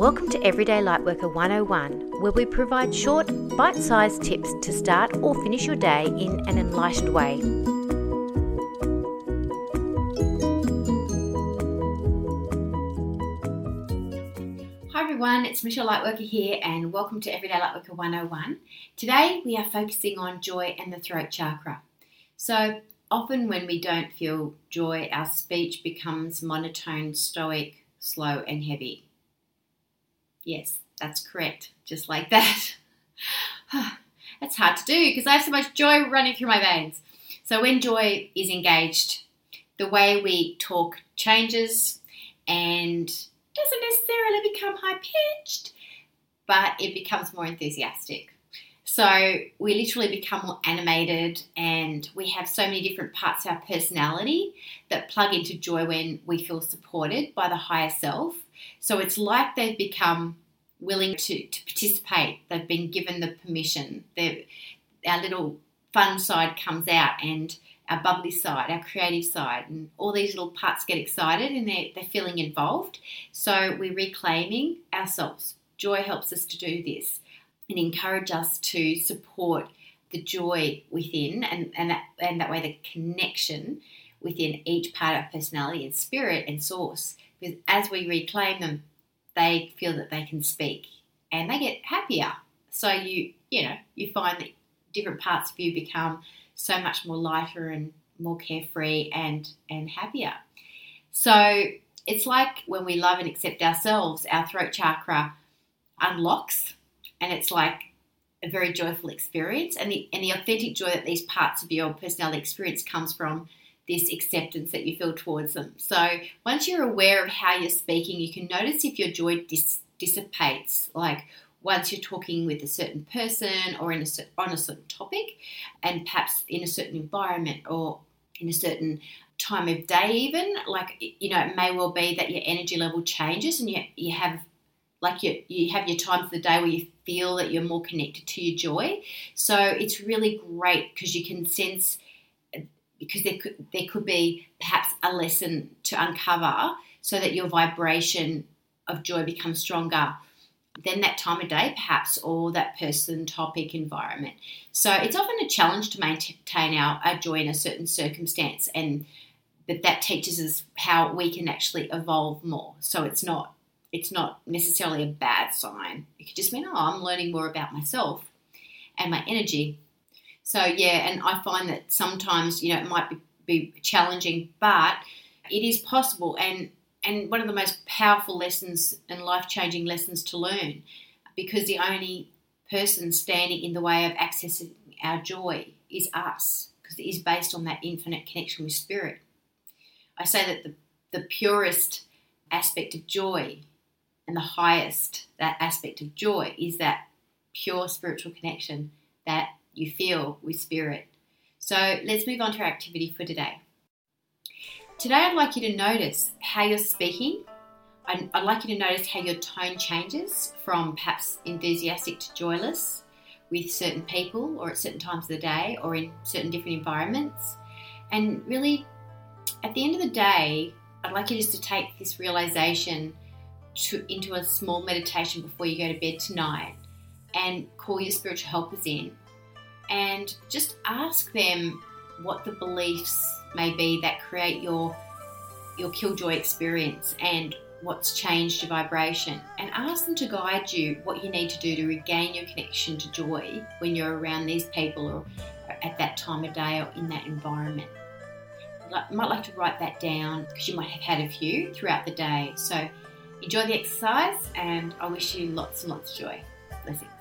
Welcome to Everyday Lightworker 101, where we provide short, bite sized tips to start or finish your day in an enlightened way. Hi everyone, it's Michelle Lightworker here, and welcome to Everyday Lightworker 101. Today we are focusing on joy and the throat chakra. So, often when we don't feel joy, our speech becomes monotone, stoic, slow, and heavy. Yes, that's correct, just like that. that's hard to do because I have so much joy running through my veins. So, when joy is engaged, the way we talk changes and doesn't necessarily become high pitched, but it becomes more enthusiastic. So we literally become more animated, and we have so many different parts of our personality that plug into joy when we feel supported by the higher self. So it's like they've become willing to, to participate, they've been given the permission. They're, our little fun side comes out, and our bubbly side, our creative side, and all these little parts get excited and they're, they're feeling involved. So we're reclaiming ourselves. Joy helps us to do this and encourage us to support the joy within and, and, that, and that way the connection within each part of personality and spirit and source. Because as we reclaim them, they feel that they can speak and they get happier. So you you know you find that different parts of you become so much more lighter and more carefree and and happier. So it's like when we love and accept ourselves, our throat chakra unlocks and it's like a very joyful experience. And the and the authentic joy that these parts of your personality experience comes from this acceptance that you feel towards them. So once you're aware of how you're speaking, you can notice if your joy dis- dissipates, like once you're talking with a certain person or in a, on a certain topic, and perhaps in a certain environment or in a certain time of day, even like you know, it may well be that your energy level changes and you you have like you you have your times of the day where you feel that you're more connected to your joy. So it's really great because you can sense because there could there could be perhaps a lesson to uncover so that your vibration of joy becomes stronger than that time of day perhaps or that person topic environment so it's often a challenge to maintain our, our joy in a certain circumstance and but that teaches us how we can actually evolve more so it's not it's not necessarily a bad sign. It could just mean, oh, I'm learning more about myself and my energy. So, yeah, and I find that sometimes, you know, it might be, be challenging, but it is possible. And, and one of the most powerful lessons and life changing lessons to learn because the only person standing in the way of accessing our joy is us because it is based on that infinite connection with spirit. I say that the, the purest aspect of joy and the highest that aspect of joy is that pure spiritual connection that you feel with spirit. So let's move on to our activity for today. Today, I'd like you to notice how you're speaking. I'd, like you to notice how your tone changes from perhaps enthusiastic to joyless with certain people or at certain times of the day or in certain different environments. And really, at the end of the day, I'd like you just to take this realization to, into a small meditation before you go to bed tonight and call your spiritual helpers in and just ask them what the beliefs may be that create your your killjoy experience and what's changed your vibration and ask them to guide you what you need to do to regain your connection to joy when you're around these people or at that time of day or in that environment. You might like to write that down because you might have had a few throughout the day. So Enjoy the exercise and I wish you lots and lots of joy. Blessings.